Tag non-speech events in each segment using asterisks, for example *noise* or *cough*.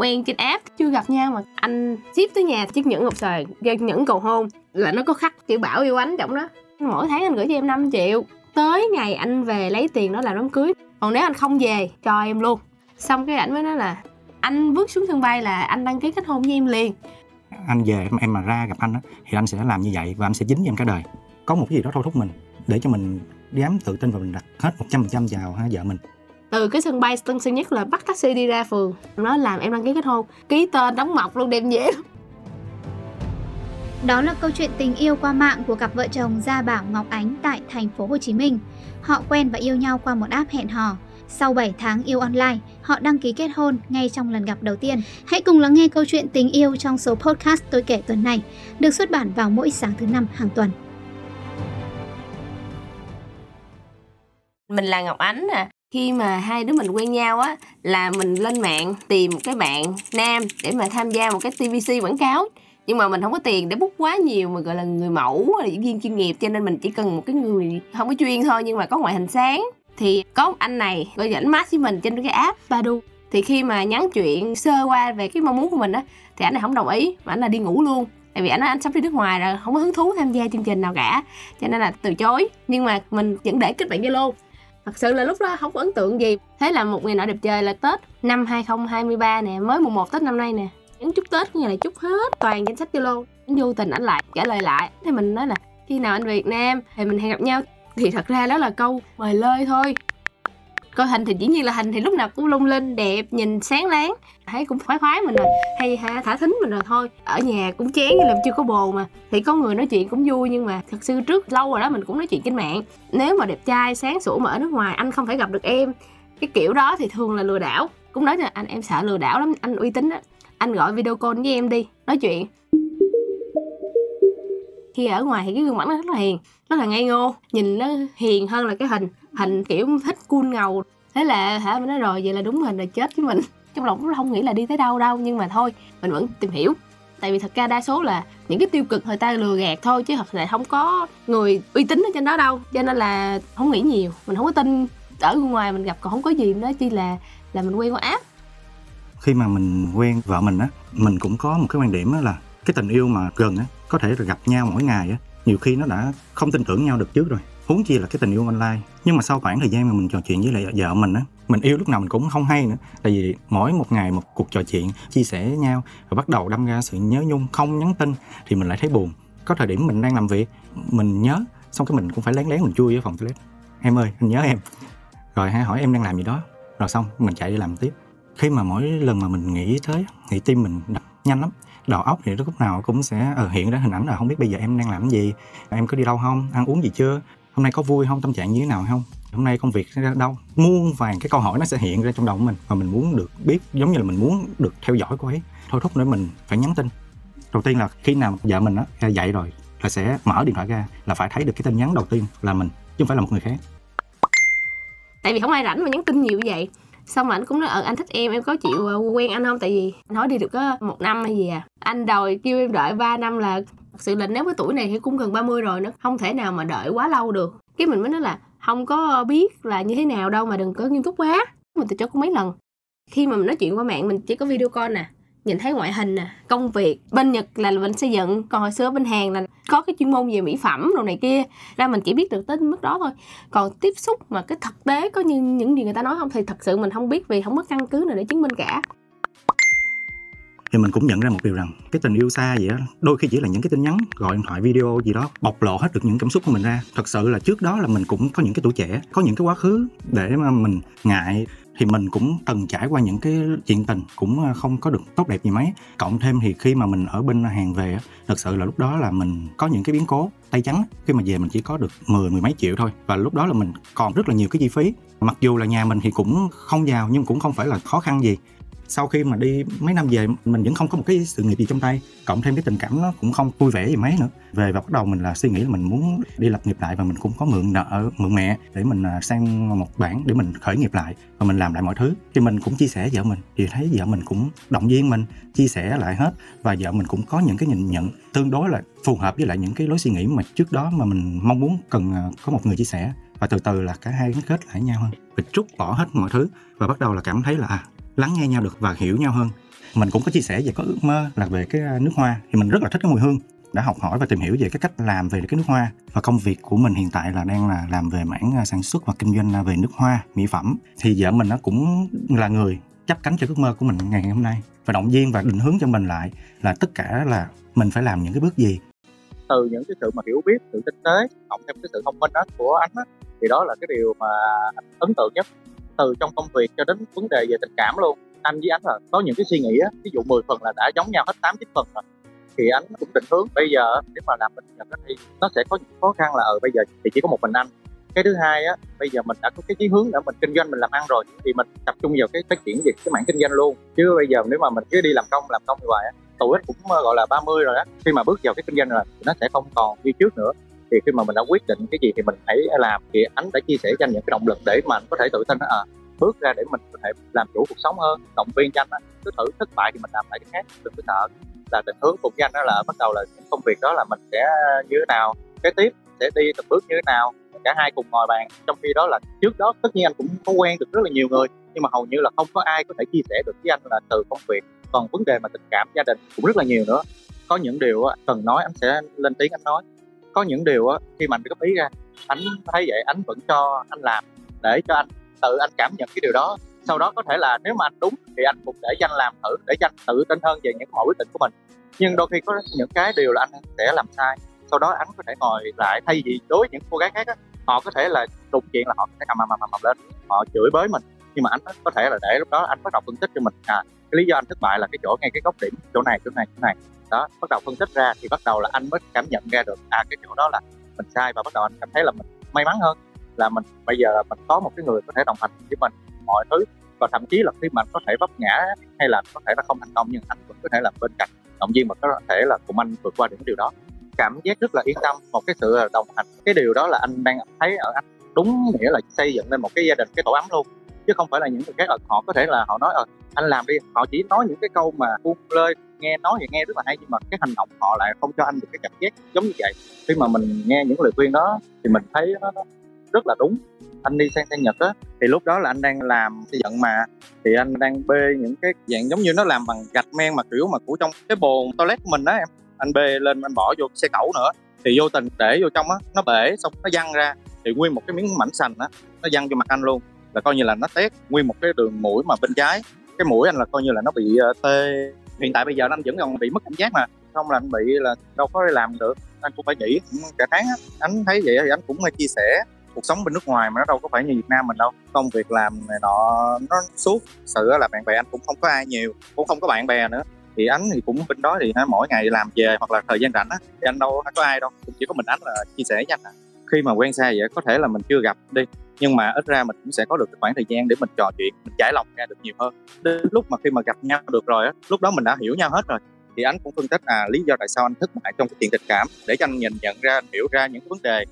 quen trên app. Chưa gặp nhau mà anh ship tới nhà chiếc nhẫn ngọc sời nhẫn cầu hôn. Là nó có khắc chữ bảo yêu ánh trọng đó. Mỗi tháng anh gửi cho em 5 triệu. Tới ngày anh về lấy tiền đó là đám cưới. Còn nếu anh không về cho em luôn. Xong cái ảnh mới nói là anh bước xuống sân bay là anh đăng ký kết hôn với em liền. Anh về em, em mà ra gặp anh á thì anh sẽ làm như vậy và anh sẽ dính với em cả đời. Có một cái gì đó thôi thúc mình để cho mình dám tự tin và mình đặt hết một trăm phần trăm vào ha, vợ mình từ cái sân bay Tân Sơn Nhất là bắt taxi đi ra phường nó làm em đăng ký kết hôn ký tên đóng mọc luôn đem về đó là câu chuyện tình yêu qua mạng của cặp vợ chồng Gia Bảo Ngọc Ánh tại thành phố Hồ Chí Minh. Họ quen và yêu nhau qua một app hẹn hò. Sau 7 tháng yêu online, họ đăng ký kết hôn ngay trong lần gặp đầu tiên. Hãy cùng lắng nghe câu chuyện tình yêu trong số podcast tôi kể tuần này, được xuất bản vào mỗi sáng thứ năm hàng tuần. Mình là Ngọc Ánh nè, khi mà hai đứa mình quen nhau á, là mình lên mạng tìm một cái bạn nam để mà tham gia một cái TVC quảng cáo. Nhưng mà mình không có tiền để bút quá nhiều mà, gọi là, người mẫu là, diễn viên chuyên nghiệp, cho nên mình chỉ cần một cái người không có chuyên thôi nhưng mà có ngoại hình sáng. Thì có một anh này gọi dẫn match với mình trên cái app Badu. Thì khi mà nhắn chuyện sơ qua về cái mong muốn của mình á, thì anh này không đồng ý, mà anh là đi ngủ luôn. Tại vì anh nói anh sắp đi nước ngoài rồi, không có hứng thú tham gia chương trình nào cả. Cho nên là từ chối. Nhưng mà mình vẫn để kết bạn zalo thật sự là lúc đó không có ấn tượng gì. Thế là một ngày nọ đẹp trời là tết năm 2023 nè, mới mùng một tết năm nay nè. Nhắn chúc tết như là này chúc hết toàn danh sách zalo. Anh vô tình anh lại, trả lời lại. Thì mình nói là, khi nào anh về việt nam thì mình hẹn gặp nhau. Thì thật ra đó là câu mời lơi thôi coi hình thì dĩ nhiên là hình thì lúc nào cũng lung linh, đẹp, nhìn sáng láng. Thấy cũng khoái khoái mình rồi, hay ha, thả thính mình rồi thôi. Ở nhà cũng chán như làm chưa có bồ mà. Thì có người nói chuyện cũng vui nhưng mà thật sự trước lâu rồi đó mình cũng nói chuyện trên mạng. Nếu mà đẹp trai, sáng sủa mà ở nước ngoài, anh không phải gặp được em. Cái kiểu đó thì thường là lừa đảo. Cũng nói là anh, em sợ lừa đảo lắm, anh uy tín á. Anh gọi video call với em đi, nói chuyện. Khi ở ngoài thì cái gương mặt nó rất là hiền, rất là ngây ngô, nhìn nó hiền hơn là cái hình hình kiểu thích cool ngầu. Thế là hả, mình nói rồi, vậy là đúng hình rồi chết với mình. Trong lòng cũng không nghĩ là đi tới đâu đâu, nhưng mà thôi, mình vẫn tìm hiểu. Tại vì thật ra đa số là những cái tiêu cực người ta lừa gạt thôi, chứ thật là không có người uy tín ở trên đó đâu. Cho nên là không nghĩ nhiều. Mình không có tin ở ngoài mình gặp, còn không có gì nữa, chỉ là là mình quen qua app. Khi mà mình quen vợ mình á, mình cũng có một cái quan điểm á là cái tình yêu mà gần á, có thể là gặp nhau mỗi ngày á. Nhiều khi nó đã không tin tưởng nhau được trước rồi huống chi là cái tình yêu online. Nhưng mà sau khoảng thời gian mà mình trò chuyện với lại vợ mình á, mình yêu lúc nào mình cũng không hay nữa. Tại vì mỗi một ngày, một cuộc trò chuyện, chia sẻ với nhau và bắt đầu đâm ra sự nhớ nhung, không nhắn tin, thì mình lại thấy buồn. Có thời điểm mình đang làm việc, mình nhớ, xong cái mình cũng phải lén lén mình chui ở phòng toilet. Em ơi, anh nhớ em. Rồi hãy hỏi em đang làm gì đó? Rồi xong, mình chạy đi làm tiếp. Khi mà mỗi lần mà mình nghĩ tới thì tim mình đập nhanh lắm. Đầu óc thì lúc nào cũng sẽ ở hiện ra hình ảnh là không biết bây giờ em đang làm gì, em có đi đâu không, ăn uống gì chưa? Hôm nay có vui không? Tâm trạng như thế nào không? Hôm nay công việc ra đâu? Muôn vàng cái câu hỏi nó sẽ hiện ra trong đầu của mình và mình muốn được biết, giống như là mình muốn được theo dõi cô ấy. Thôi thúc nữa mình phải nhắn tin. Đầu tiên là khi nào vợ mình á dậy rồi là sẽ mở điện thoại ra là phải thấy được cái tin nhắn đầu tiên là mình, chứ không phải là một người khác. Tại vì không ai rảnh mà nhắn tin nhiều như vậy. Xong rồi anh cũng nói ờ anh thích em em có chịu ờ, quen anh không? Tại vì nói đi được có một năm hay gì à. Anh đòi kêu em đợi 3 năm là thật sự là nếu cái tuổi này thì cũng gần 30 rồi nó không thể nào mà đợi quá lâu được. Cái mình mới nói là không có biết là như thế nào đâu mà đừng có nghiêm túc quá. Mình từ cho cũng mấy lần. Khi mà mình nói chuyện qua mạng, mình chỉ có video call nè, nhìn thấy ngoại hình nè, công việc. Bên nhật là bên xây dựng, còn hồi xưa bên hàn là có cái chuyên môn về mỹ phẩm rồi này kia. Ra mình chỉ biết được tới mức đó thôi. Còn tiếp xúc mà cái thực tế có như những gì người ta nói không thì thật sự mình không biết vì không có căn cứ nào để chứng minh cả thì mình cũng nhận ra một điều rằng cái tình yêu xa vậy đó đôi khi chỉ là những cái tin nhắn, gọi điện thoại, video gì đó, bộc lộ hết được những cảm xúc của mình ra. Thật sự là trước đó là mình cũng có những cái tuổi trẻ, có những cái quá khứ để mà mình ngại, thì mình cũng từng trải qua những cái chuyện tình cũng à, không có được tốt đẹp gì mấy. Cộng thêm thì khi mà mình ở bên hàng về thật sự là lúc đó là mình có những cái biến cố tay trắng khi mà về mình chỉ có được mười mười mấy triệu thôi và lúc đó là mình còn rất là nhiều cái chi phí. Mặc dù là nhà mình thì cũng không giàu nhưng cũng không phải là khó khăn gì sau khi mà đi mấy năm về mình vẫn không có một cái sự nghiệp gì trong tay. Cộng thêm cái tình cảm nó cũng không vui vẻ gì mấy nữa. Về và bắt đầu mình là suy nghĩ là mình muốn đi lập nghiệp lại và mình cũng có mượn nợ mượn mẹ để mình à, sang một bản để mình khởi nghiệp lại và mình làm lại mọi thứ. Thì mình cũng chia sẻ vợ mình. Thì thấy vợ mình cũng động viên mình chia sẻ lại hết. Và vợ mình cũng có những cái nhìn nhận tương đối là phù hợp với lại những cái lối suy nghĩ mà trước đó mà mình mong muốn cần à, có một người chia sẻ. Và từ từ là cả hai gắn kết lại nhau hơn. Mình trút bỏ hết mọi thứ và bắt đầu là cảm thấy là à, lắng nghe nhau được và hiểu nhau hơn. Mình cũng có chia sẻ về có ước mơ là về cái à, nước hoa, thì mình rất là thích cái mùi hương. Đã học hỏi và tìm hiểu về cái cách làm về cái nước hoa. Và công việc của mình hiện tại là đang là làm về mảng à, sản xuất và kinh doanh à, về nước hoa, mỹ phẩm. Thì vợ mình nó cũng là người chấp cánh cho ước mơ của mình ngày hôm nay. Và động viên và định hướng cho mình lại là tất cả là mình phải làm những cái bước gì. Từ những cái sự mà hiểu biết, sự tinh tế cộng thêm cái sự thông minh đó của anh á, thì đó là cái điều mà anh ấn tượng nhất từ trong công việc cho đến vấn đề về tình cảm luôn. Anh với anh là có những cái suy nghĩ á ví dụ 10 phần là đã giống nhau hết 8 9 phần rồi thì anh cũng định hướng bây giờ nếu mà làm bên nhật thì nó sẽ có những khó khăn là ở ừ, bây giờ thì chỉ có một mình anh. Cái thứ hai á bây giờ mình đã có cái chí hướng để mình kinh doanh mình làm ăn rồi thì mình tập trung vào cái phát triển về cái mảng kinh doanh luôn. Chứ bây giờ nếu mà mình cứ đi làm công làm công như vậy á tuổi cũng ờ, gọi là 30 rồi đó khi mà bước vào cái kinh doanh rồi thì nó sẽ không còn như trước nữa thì khi mà mình đã quyết định cái gì thì mình hãy làm. Thì anh đã chia sẻ cho anh những cái động lực để mà anh có thể tự tin à bước ra để mình có thể làm chủ cuộc sống hơn. Động viên cho anh cứ thử thất bại thì mình làm lại cái khác, đừng có sợ. Là định hướng cùng với anh đó là bắt đầu là công việc đó là mình sẽ như thế nào, kế tiếp sẽ đi từng bước như thế nào, cả hai cùng ngồi bàn. Trong khi đó là trước đó tất nhiên anh cũng có quen được rất là nhiều người, nhưng mà hầu như là không có ai có thể chia sẻ được với anh là từ công việc. Còn vấn đề mà tình cảm gia đình cũng rất là nhiều nữa. Có những điều cần nói anh sẽ lên tiếng anh nói có những điều khi mà anh góp ý ra anh thấy vậy anh vẫn cho anh làm để cho anh tự anh cảm nhận cái điều đó. Sau đó có thể là nếu mà anh đúng thì anh cũng để cho anh làm thử để cho anh tự tin hơn về những mọi quyết định của mình. Nhưng đôi khi có những cái điều là anh sẽ làm sai sau đó anh có thể ngồi lại thay vì đối với những cô gái khác á, họ có thể là đụng chuyện là họ sẽ cầm mầm mầm lên họ chửi bới mình. Nhưng mà anh có thể là để lúc đó anh bắt đầu phân tích cho mình à cái lý do anh thất bại là cái chỗ ngay cái góc điểm chỗ này chỗ này chỗ này đó, bắt đầu phân tích ra thì bắt đầu là anh mới cảm nhận ra được à cái chỗ đó là mình sai và bắt đầu anh cảm thấy là mình may mắn hơn, là mình, bây giờ là mình có một cái người có thể đồng hành với mình mọi thứ và thậm chí là khi mà anh có thể vấp ngã hay là có thể là không thành công nhưng anh vẫn có thể làm bên cạnh, động viên mà có thể là cùng anh vượt qua những điều đó. Cảm giác rất là yên tâm, một cái sự đồng hành, cái điều đó là anh đang thấy ở anh đúng nghĩa là xây dựng lên một cái gia đình, cái tổ ấm luôn, chứ không phải là những người khác. Ờ, họ có thể là họ nói ờ anh làm đi. Họ chỉ nói những cái câu mà buông lơi nghe nói thì nghe rất là hay nhưng mà cái hành động họ lại không cho anh được cái cảm giác giống như vậy. Khi mà mình nghe những lời khuyên đó thì mình thấy nó rất là đúng. Anh đi sang sang nhật á thì lúc đó là anh đang làm xây dựng mà thì anh đang bê những cái dạng giống như nó làm bằng gạch men mà kiểu mà của trong cái bồn toilet của mình đó em. Anh bê lên anh bỏ vô xe cẩu nữa thì vô tình để vô trong á nó bể xong nó văng ra thì nguyên một cái miếng mảnh sành á nó văng vô mặt anh luôn. Là coi như là nó tét nguyên một cái đường mũi mà bên trái. Cái mũi anh là coi như là nó bị uh, tê hiện tại bây giờ anh vẫn còn bị mất cảm giác mà. Không là anh bị là đâu có làm được. Anh cũng phải nghỉ cả tháng á. Anh thấy vậy thì anh cũng chia sẻ cuộc sống bên nước ngoài mà nó đâu có phải như Việt Nam mình đâu. Công việc làm này nọ, nó suốt. Sự là bạn bè anh cũng không có ai nhiều, cũng không có bạn bè nữa. Thì anh thì cũng bên đó thì mỗi ngày làm về hoặc là thời gian rảnh á, thì anh đâu có ai đâu. Cũng chỉ có mình anh là chia sẻ với anh à. khi mà quen xa vậy có thể là mình chưa gặp đi nhưng mà ít ra mình cũng sẽ có được khoảng thời gian để mình trò chuyện, mình trải lòng ra được nhiều hơn. Đến lúc mà khi mà gặp nhau được rồi á, lúc đó mình đã hiểu nhau hết rồi, thì anh cũng phân tích à lý do tại sao anh thất bại trong cái chuyện tình cảm. Để cho anh nhìn nhận ra hiểu ra những vấn đề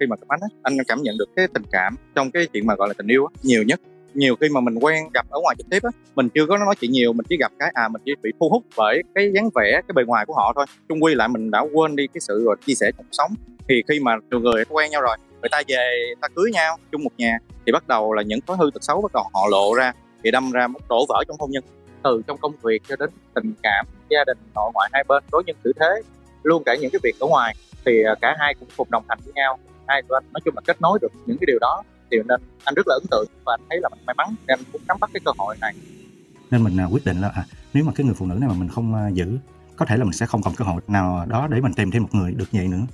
khi mà gặp anh á, anh cảm nhận được cái tình cảm trong cái chuyện mà gọi là tình yêu á, nhiều nhất. Nhiều khi mà mình quen gặp ở ngoài trực tiếp á, mình chưa có nói chuyện nhiều, mình chỉ gặp cái à mình chỉ bị thu hút bởi cái dáng vẻ, cái bề ngoài của họ thôi. Chung quy lại mình đã quên đi cái sự rồi chia sẻ cuộc sống. Thì khi mà nhiều người quen nhau rồi người ta về ta cưới nhau chung một nhà. Thì bắt đầu là những thói hư tật xấu bắt đầu họ lộ ra thì đâm ra một đổ vỡ trong hôn nhân. Từ trong công việc cho đến tình cảm gia đình nội ngoại hai bên đối nhân xử thế luôn cả những cái việc ở ngoài thì à, cả hai cũng cùng đồng hành với nhau. Hai tụi anh nói chung là kết nối được những cái điều đó thì nên anh rất là ấn tượng và anh thấy là mình may mắn nên anh cũng nắm bắt cái cơ hội này. Nên mình à, quyết định là à, nếu mà cái người phụ nữ này mà mình không à, giữ có thể là mình sẽ không còn cơ hội nào đó để mình tìm thêm một người được vậy nữa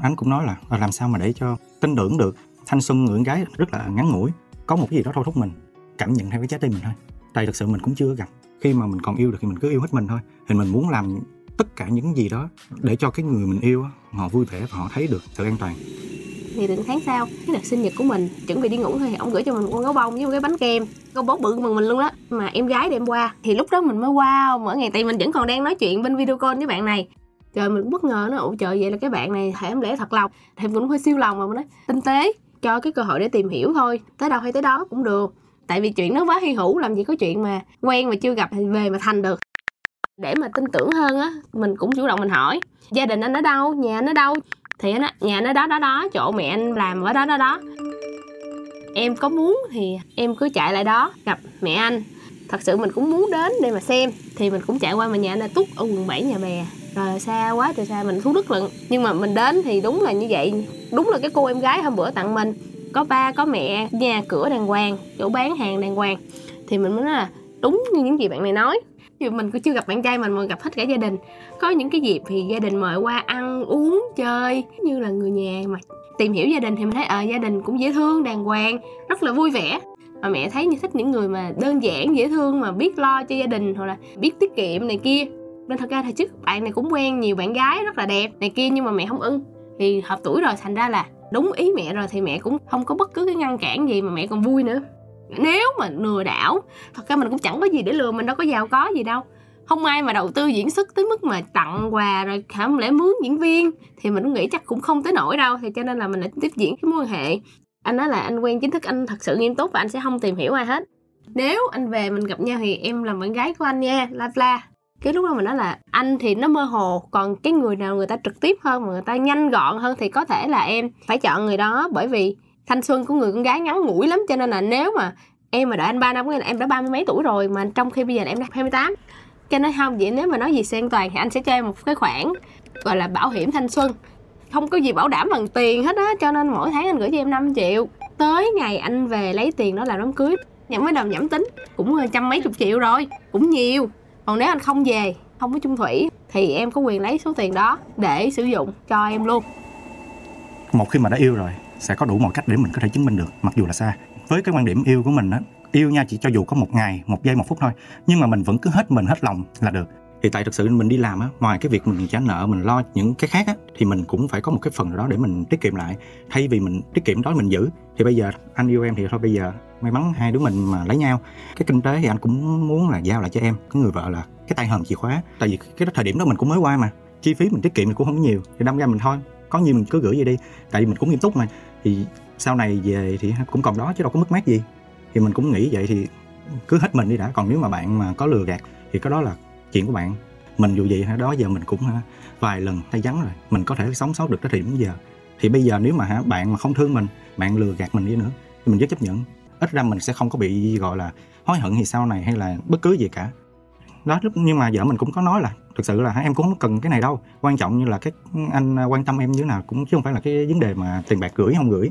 anh cũng nói là ờ, làm sao mà để cho tin tưởng được thanh xuân người con gái rất là ngắn ngủi, có một cái gì đó thôi thúc mình, cảm nhận theo cái trái tim mình thôi. Tại thực sự mình cũng chưa gặp. Khi mà mình còn yêu được thì mình cứ yêu hết mình thôi. Thì mình muốn làm tất cả những gì đó để cho cái người mình yêu họ vui vẻ và họ thấy được sự an toàn. Thì đến tháng sau, cái đợt sinh nhật của mình, chuẩn bị đi ngủ thôi thì ông gửi cho mình một con gấu bông với một cái bánh kem con bóng bự mừng mình luôn đó, mà em gái đem qua. Thì lúc đó mình mới wow, mỗi ngày, tại mình vẫn còn đang nói chuyện bên video call với bạn này trời, mình cũng bất ngờ nó, ủa trời, vậy là cái bạn này hãy em lẽ thật lòng. Thì mình cũng hơi siêu lòng mà mình nói, tinh tế, cho cái cơ hội để tìm hiểu thôi. Tới đâu hay tới đó cũng được. Tại vì chuyện nó quá hy hữu, làm gì có chuyện mà quen mà chưa gặp thì về mà thành được. Để mà tin tưởng hơn á, mình cũng chủ động mình hỏi. Gia đình anh ở đâu? Nhà anh ở đâu? Thì anh nhà nó đó đó đó. Chỗ mẹ anh làm ở đó đó đó. Em có muốn thì em cứ chạy lại đó, gặp mẹ anh. Thật sự mình cũng muốn đến để mà xem. Thì mình cũng chạy qua mà nhà anh là túc ở quận 7 nhà bè rồi xa quá từ xa. Mình thú đức lận nhưng mà mình đến thì đúng là như vậy. Đúng là cái cô em gái hôm bữa tặng mình. Có ba có mẹ nhà cửa đàng hoàng chỗ bán hàng đàng hoàng. Thì mình mới nói là đúng như những gì bạn này nói. Vì mình cũng chưa gặp bạn trai mình mà gặp hết cả gia đình. Có những cái dịp thì gia đình mời qua ăn uống chơi. Như là người nhà mà tìm hiểu gia đình thì mình thấy ờ à, gia đình cũng dễ thương đàng hoàng rất là vui vẻ. Mà mẹ thấy như thích những người mà đơn giản dễ thương mà biết lo cho gia đình hoặc là biết tiết kiệm này kia nên thật ra thì trước bạn này cũng quen nhiều bạn gái rất là đẹp này kia nhưng mà mẹ không ưng. Thì hợp tuổi rồi, thành ra là đúng ý mẹ rồi thì mẹ cũng không có bất cứ cái ngăn cản gì mà mẹ còn vui nữa. Nếu mà lừa đảo, thật ra mình cũng chẳng có gì để lừa, mình đâu có giàu có gì đâu. Không ai mà đầu tư diễn xuất tới mức mà tặng quà rồi không lẽ mướn, diễn viên, thì mình cũng nghĩ chắc cũng không tới nổi đâu. Thì cho nên là mình đã tiếp diễn cái mối quan hệ. Anh nói là anh quen chính thức, anh thật sự nghiêm túc và anh sẽ không tìm hiểu ai hết. Nếu anh về mình gặp nhau thì em làm bạn gái của anh nha la la cái lúc đó mình nói là, anh thì nó mơ hồ, còn cái người nào người ta trực tiếp hơn mà người ta nhanh gọn hơn thì có thể là em phải chọn người đó. Bởi vì thanh xuân của người con gái ngắn ngủi lắm, cho nên là nếu mà em mà đợi anh 3 năm có nghĩa là em đã ba mươi mấy tuổi rồi mà trong khi bây giờ là em đã 28 cho nên không, vậy nếu mà nói gì xe an toàn thì anh sẽ cho em một cái khoản, gọi là, bảo hiểm thanh xuân. Không có gì bảo đảm bằng tiền hết á, cho nên mỗi tháng anh gửi cho em 5 triệu. Tới ngày anh về lấy tiền đó làm đám cưới nhẩm mới đầu nhẩm tính, cũng trăm mấy chục triệu rồi, cũng nhiều còn nếu anh không về, không có chung thủy, thì em có quyền lấy số tiền đó để sử dụng cho em luôn. Một khi mà đã yêu rồi, sẽ có đủ mọi cách để mình có thể chứng minh được, mặc dù là xa. Với cái quan điểm yêu của mình á, yêu nha chỉ cho dù có một ngày, một giây, một phút thôi, nhưng mà mình vẫn cứ hết mình, hết lòng là được thì tại thực sự mình đi làm á, ngoài cái việc mình trả nợ, mình lo những cái khác á, thì mình cũng phải có một cái phần nào đó để mình tiết kiệm lại. Thay vì mình tiết kiệm đó mình giữ. Thì bây giờ anh yêu em thì thôi, bây giờ may mắn hai đứa mình mà lấy nhau. Cái kinh tế thì anh cũng muốn là giao lại cho em. Cái người vợ là cái tay hòm chìa khóa. Tại vì cái thời điểm đó mình cũng mới qua mà. Chi phí mình tiết kiệm mình cũng không nhiều. Thì đâm ra mình thôi, có nhiều mình cứ gửi vậy đi. Tại vì mình cũng nghiêm túc mà. Thì sau này về thì cũng còn đó chứ đâu có mất mát gì. Thì mình cũng nghĩ vậy thì cứ hết mình đi đã. Còn nếu mà bạn mà có lừa gạt thì cái đó là chuyện của bạn. Mình dù gì hả, đó giờ mình cũng vài lần tay vắng rồi, mình có thể sống sót được tới thời điểm giờ. Thì bây giờ nếu mà, hả, bạn mà không thương mình, bạn lừa gạt mình đi nữa, thì mình rất chấp nhận. Ít ra mình sẽ không có bị, gọi là, hối hận thì sau này hay là bất cứ gì cả. Đó nhưng mà vợ mình cũng có nói là, thực sự là em cũng không cần cái này đâu. Quan trọng như là các anh à, quan tâm em như thế nào cũng, chứ không phải là cái vấn đề mà tiền bạc gửi không gửi.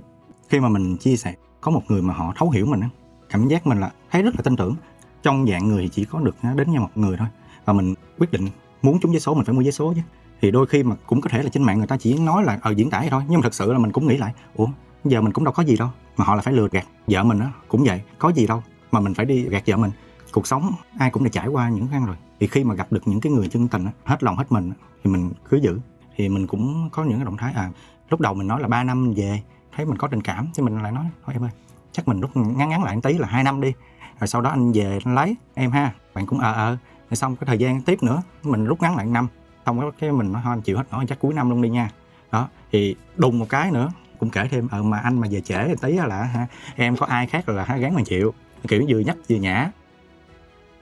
Khi mà mình chia sẻ, có một người mà họ thấu hiểu mình cảm giác mình là thấy rất là tin tưởng. Trong dạng người chỉ có được đến nhau một người thôi và mình quyết định muốn trúng vé số mình phải mua vé số chứ. Thì đôi khi mà cũng có thể là trên mạng người ta chỉ nói là ở ờ, diễn tải thôi nhưng mà thật sự là mình cũng nghĩ lại ủa giờ mình cũng đâu có gì đâu mà họ là phải lừa gạt vợ mình á. Cũng vậy có gì đâu mà mình phải đi gạt vợ mình. Cuộc sống ai cũng đã trải qua những khăn rồi thì khi mà gặp được những cái người chân tình hết lòng hết mình thì mình cứ giữ. Thì mình cũng có những cái động thái à lúc đầu mình nói là 3 năm về thấy mình có tình cảm thì mình lại nói thôi em ơi chắc mình rút ngắn ngắn lại một tí là hai năm đi rồi sau đó anh về anh lấy em ha. Bạn cũng ờ ờ rồi xong cái thời gian tiếp nữa mình rút ngắn lại năm xong cái mình nói thôi anh chịu hết nổi chắc cuối năm luôn đi nha. Đó thì đùng một cái nữa cũng kể thêm ờ mà anh mà về trễ tí là ha, em có ai khác là ha, gắn mà chịu. Kiểu vừa nhắc vừa nhã.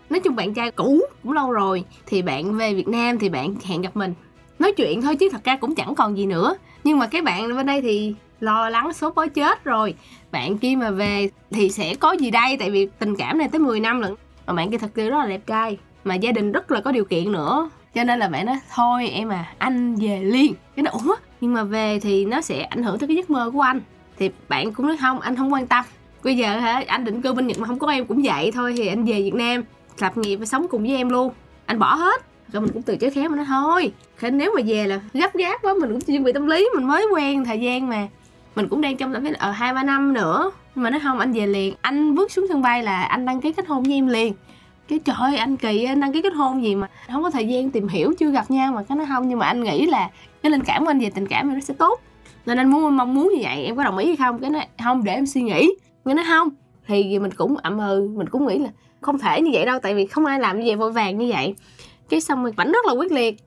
Nói chung bạn trai cũ cũng lâu rồi thì bạn về Việt Nam thì bạn hẹn gặp mình. Nói chuyện thôi chứ thật ra cũng chẳng còn gì nữa. Nhưng mà cái bạn bên đây thì lo lắng số bói chết rồi. Bạn kia mà về thì sẽ có gì đây? Tại vì tình cảm này tới 10 năm lận. Mà bạn kia thật sự rất là đẹp trai mà gia đình rất là có điều kiện nữa. Cho nên là bạn nói, thôi em à anh về liền. Cái nó ủa? Nhưng mà về thì nó sẽ ảnh hưởng tới cái giấc mơ của anh. Thì bạn cũng nói, không, anh không quan tâm. Bây giờ hả, anh định cư bên nhật mà không có em cũng vậy thôi, thì anh về việt nam lập nghiệp và sống cùng với em luôn. Anh bỏ hết. Rồi mình cũng từ chối khéo mà nói, thôi thế nếu mà về là gấp gáp quá, mình cũng chuẩn bị tâm lý, mình mới quen thời gian mà. Mình cũng đang trong tâm lý ở ờ, hai ba năm nữa. Nhưng mà nói, không, anh về liền. Anh bước xuống sân bay là anh đăng ký kết hôn với em liền cái trời ơi, anh kỳ anh đăng ký kết hôn gì mà không có thời gian tìm hiểu, chưa gặp nhau mà cái nó không. Nhưng mà anh nghĩ là cái linh cảm của anh về tình cảm thì nó sẽ tốt. Nên anh muốn, mong muốn như vậy, em có đồng ý hay không? Cái nó không, để em suy nghĩ. Cái nó không, thì mình cũng ậm ừ mình cũng nghĩ là không thể như vậy đâu, tại vì không ai làm như vậy vội vàng như vậy. Cái xong rồi vẫn rất là quyết liệt.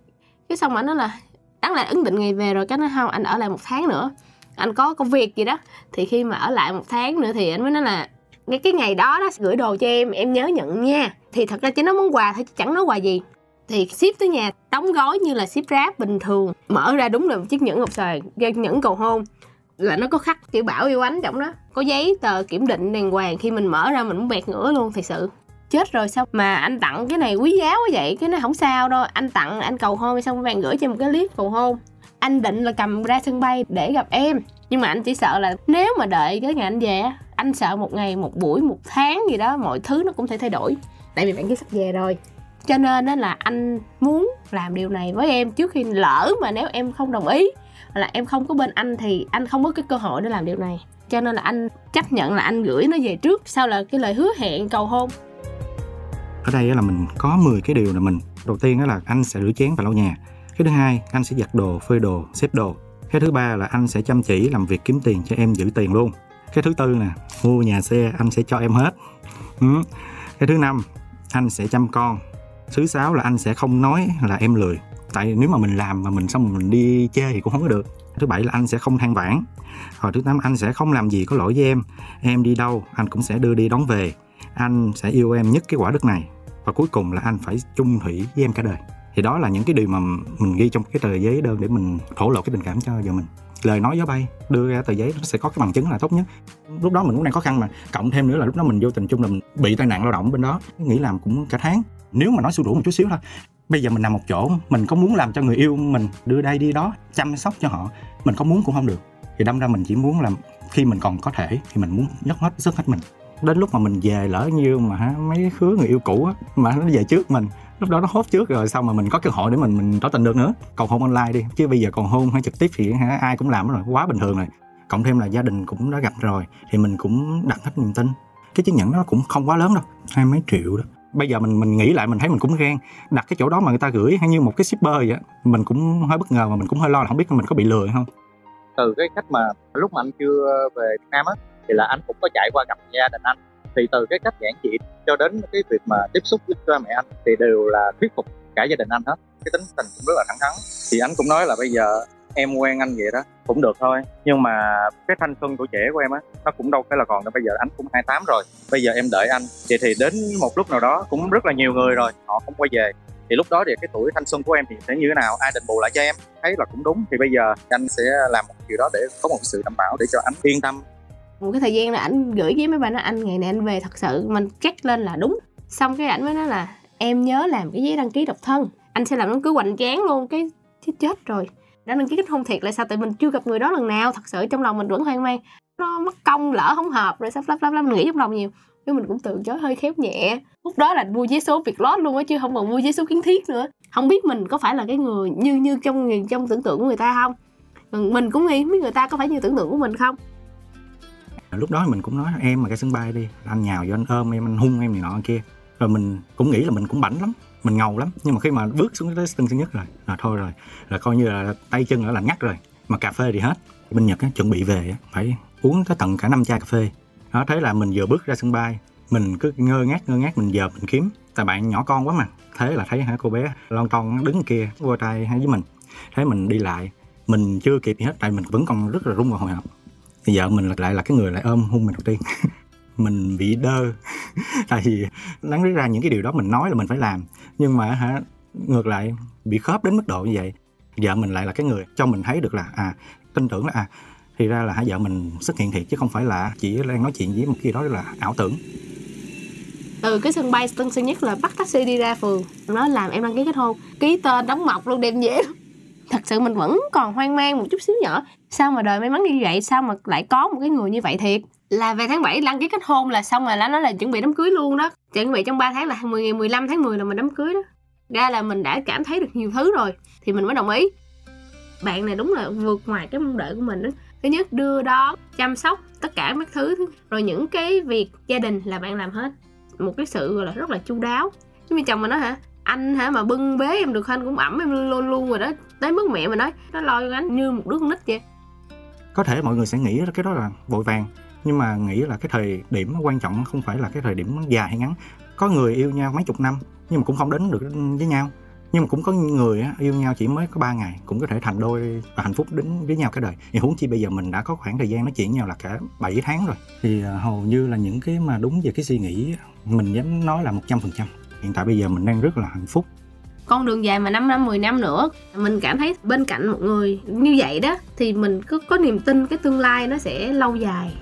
Cái xong rồi nó là, đáng là ứng định ngày về rồi, cái nó không anh ở lại một tháng nữa. Anh có công việc gì đó, thì khi mà ở lại một tháng nữa thì anh mới nói là, ngay cái ngày đó đó gửi đồ cho em em nhớ nhận nha thì thật ra chỉ nói món quà thôi, chứ chẳng nói quà gì. Thì ship tới nhà, đóng gói như là ship ráp bình thường, mở ra đúng là một chiếc nhẫn ngọc sời nhẫn cầu hôn. Là nó có khắc kiểu bảo yêu ánh trong đó, có giấy tờ kiểm định đàng hoàng khi mình mở ra mình muốn bẹt ngửa luôn thật sự. Chết rồi sao mà anh tặng cái này quý giá quá vậy? Cái này không sao đâu, anh tặng, anh cầu hôn xong vàng gửi cho một cái clip cầu hôn. Anh định là cầm ra sân bay để gặp em, nhưng mà anh chỉ sợ là nếu mà đợi cái ngày anh về anh sợ một ngày, một buổi, một tháng gì đó, mọi thứ nó cũng thể thay đổi tại vì bạn kia sắp về rồi. Cho nên đó là anh muốn làm điều này với em trước khi lỡ mà nếu em không đồng ý, là em không có bên anh thì anh không có cái cơ hội để làm điều này. Cho nên là anh chấp nhận là anh gửi nó về trước sau là cái lời hứa hẹn, cầu hôn. Ở đây là mình có 10 cái điều là mình. Đầu tiên đó là anh sẽ rửa chén và lau nhà. Cái thứ hai, anh sẽ giặt đồ, phơi đồ, xếp đồ. Cái thứ ba là anh sẽ chăm chỉ làm việc kiếm tiền cho em giữ tiền luôn. Cái thứ tư nè, mua nhà xe anh sẽ cho em hết. Ừ. cái thứ năm anh sẽ chăm con. Thứ sáu là anh sẽ không nói là em lười. Tại nếu mà mình làm mà mình xong mình đi chơi thì cũng không có được. Thứ bảy là anh sẽ không than vãn. Rồi thứ tám, anh sẽ không làm gì có lỗi với em. Em đi đâu, anh cũng sẽ đưa đi đón về. Anh sẽ yêu em nhất cái quả đất này. Và cuối cùng là anh phải chung thủy với em cả đời. Thì đó là những cái điều mà mình ghi trong cái tờ giấy đơn để mình thổ lộ cái tình cảm cho vợ mình lời nói gió bay, đưa ra tờ giấy, nó sẽ có cái bằng chứng là tốt nhất. Lúc đó mình cũng đang khó khăn mà, cộng thêm nữa là lúc đó mình vô tình chung là mình bị tai nạn lao động bên đó nghỉ làm cũng cả tháng. Nếu mà nói xu rủ một chút xíu thôi, bây giờ mình nằm một chỗ, mình có muốn làm cho người yêu mình đưa đây đi đó, chăm sóc cho họ, mình có muốn cũng không được. Thì đâm ra mình chỉ muốn làm khi mình còn có thể thì mình muốn dốc hết sức hết mình. Đến lúc mà mình về lỡ như mà mấy khứa người yêu cũ á, mà nó về trước mình lúc đó nó hốt trước rồi, xong mà mình có cơ hội để mình mình tỏ tình được nữa. Còn hôn online đi, chứ bây giờ còn hôn hay trực tiếp thì ai cũng làm rồi, quá bình thường rồi. Cộng thêm là gia đình cũng đã gặp rồi, thì mình cũng đặt hết niềm tin. Cái chứng nhận nó cũng không quá lớn đâu, hai mấy triệu đó. Bây giờ mình mình nghĩ lại mình thấy mình cũng ghen. Đặt cái chỗ đó mà người ta gửi hay như một cái shipper vậy mình cũng hơi bất ngờ mà mình cũng hơi lo là không biết mình có bị lừa hay không. Từ cái cách mà lúc mà anh chưa về Việt Nam á, thì là anh cũng có chạy qua gặp gia đình anh thì từ cái cách giảng dị cho đến cái việc mà tiếp xúc với cha mẹ anh thì đều là thuyết phục cả gia đình anh hết. Cái tính tình cũng rất là thẳng thắn. Thì anh cũng nói là bây giờ em quen anh vậy đó, cũng được thôi. Nhưng mà cái thanh xuân của trẻ của em á, nó cũng đâu phải là còn đâu. Bây giờ anh cũng 28 rồi. Bây giờ em đợi anh. Vậy thì đến một lúc nào đó cũng rất là nhiều người rồi, họ không quay về. Thì lúc đó thì cái tuổi thanh xuân của em thì sẽ như thế nào? Ai đền bù lại cho em? Thấy là cũng đúng. Thì bây giờ anh sẽ làm một điều đó để có một sự đảm bảo để cho anh yên tâm một cái thời gian là ảnh gửi với mấy bạn nói anh, ngày này anh về, thật sự mình check lên là đúng. Xong cái ảnh mới nói là, em nhớ làm cái giấy đăng ký độc thân. Anh sẽ làm nó cứ hoành tráng luôn, cái chết chết rồi. Đã đăng ký kết hôn thiệt là sao tại mình chưa gặp người đó lần nào, thật sự trong lòng mình vẫn hoang mang. Nó mất công, lỡ không hợp rồi, sắp lắp lắp lắp mình nghĩ trong lòng nhiều. Nhưng mình cũng từ chối hơi khéo nhẹ. Lúc đó là mua vé số việc lót luôn á, chứ không còn mua vé số kiến thiết nữa. Không biết mình có phải là cái người như như trong trong tưởng tượng của người ta không? Mình cũng nghĩ mấy người ta có phải như tưởng tượng của mình không? Lúc đó mình cũng nói em mà cái sân bay đi anh nhào vô anh ôm em anh hung em này nọ kia. Rồi mình cũng nghĩ là mình cũng bảnh lắm mình ngầu lắm. Nhưng mà khi mà bước xuống tới sân thứ nhất rồi là thôi rồi là coi như là tay chân đã lạnh ngắt rồi mà cà phê thì hết. Bên nhật á, chuẩn bị về á, phải uống tới tận cả năm chai cà phê. Đó thế là mình vừa bước ra sân bay mình cứ ngơ ngác ngơ ngác mình giờ mình kiếm. Tại bạn nhỏ con quá mà thế là thấy hả cô bé lon ton đứng kia qua tay hay với mình. Thế mình đi lại mình chưa kịp gì hết tại mình vẫn còn rất là rung và hồi hộp thì vợ mình lại là cái người lại ôm hôn mình đầu tiên. *laughs* Mình bị đơ. *laughs* Tại vì đáng lý ra những cái điều đó mình nói là mình phải làm. Nhưng mà hả, ngược lại, bị khớp đến mức độ như vậy, vợ mình lại là cái người cho mình thấy được là à tin tưởng là à thì ra là hả, vợ mình xuất hiện thiệt chứ không phải là chỉ đang nói chuyện với một cái đó là ảo tưởng. Từ cái sân bay Tân Sơn Nhất là bắt taxi đi ra phường. Nó làm em đăng ký kết hôn. Ký tên đóng mọc luôn đem về thật sự mình vẫn còn hoang mang một chút xíu nhỏ. Sao mà đời may mắn như vậy? Sao mà lại có một cái người như vậy thiệt? Là về tháng 7 đăng ký kết hôn là xong rồi là nó là chuẩn bị đám cưới luôn đó. Chuẩn bị trong 3 tháng là 10 ngày 15 tháng 10 là mình đám cưới đó. Ra là mình đã cảm thấy được nhiều thứ rồi, thì mình mới đồng ý. Bạn này đúng là vượt ngoài cái mong đợi của mình đó. Thứ nhất, đưa đón, chăm sóc tất cả các thứ rồi những cái việc gia đình là bạn làm hết. Một cái sự gọi là rất là chu đáo. Chứ như chồng mình nói hả? Anh hả mà bưng bế em được anh cũng ẩm em luôn luôn rồi đó tới mức mẹ mình nói, nó lo cho anh như một đứa con nít vậy. Có thể mọi người sẽ nghĩ cái đó là vội vàng, nhưng mà nghĩ là cái thời điểm quan trọng không phải là cái thời điểm dài hay ngắn. Có người yêu nhau mấy chục năm, nhưng mà cũng không đến được với nhau. Nhưng mà cũng có người yêu nhau chỉ mới có 3 ngày, cũng có thể thành đôi và hạnh phúc đến với nhau cả đời. Thì huống chi bây giờ mình đã có khoảng thời gian nói chuyện nhau là cả 7 tháng rồi. Thì à, hầu như là những cái mà đúng về cái suy nghĩ mình dám nói là 100% hiện tại bây giờ mình đang rất là hạnh phúc con đường dài mà 5 năm 10 năm nữa. Mình cảm thấy bên cạnh một người như vậy đó, thì mình cứ có niềm tin cái tương lai nó sẽ lâu dài.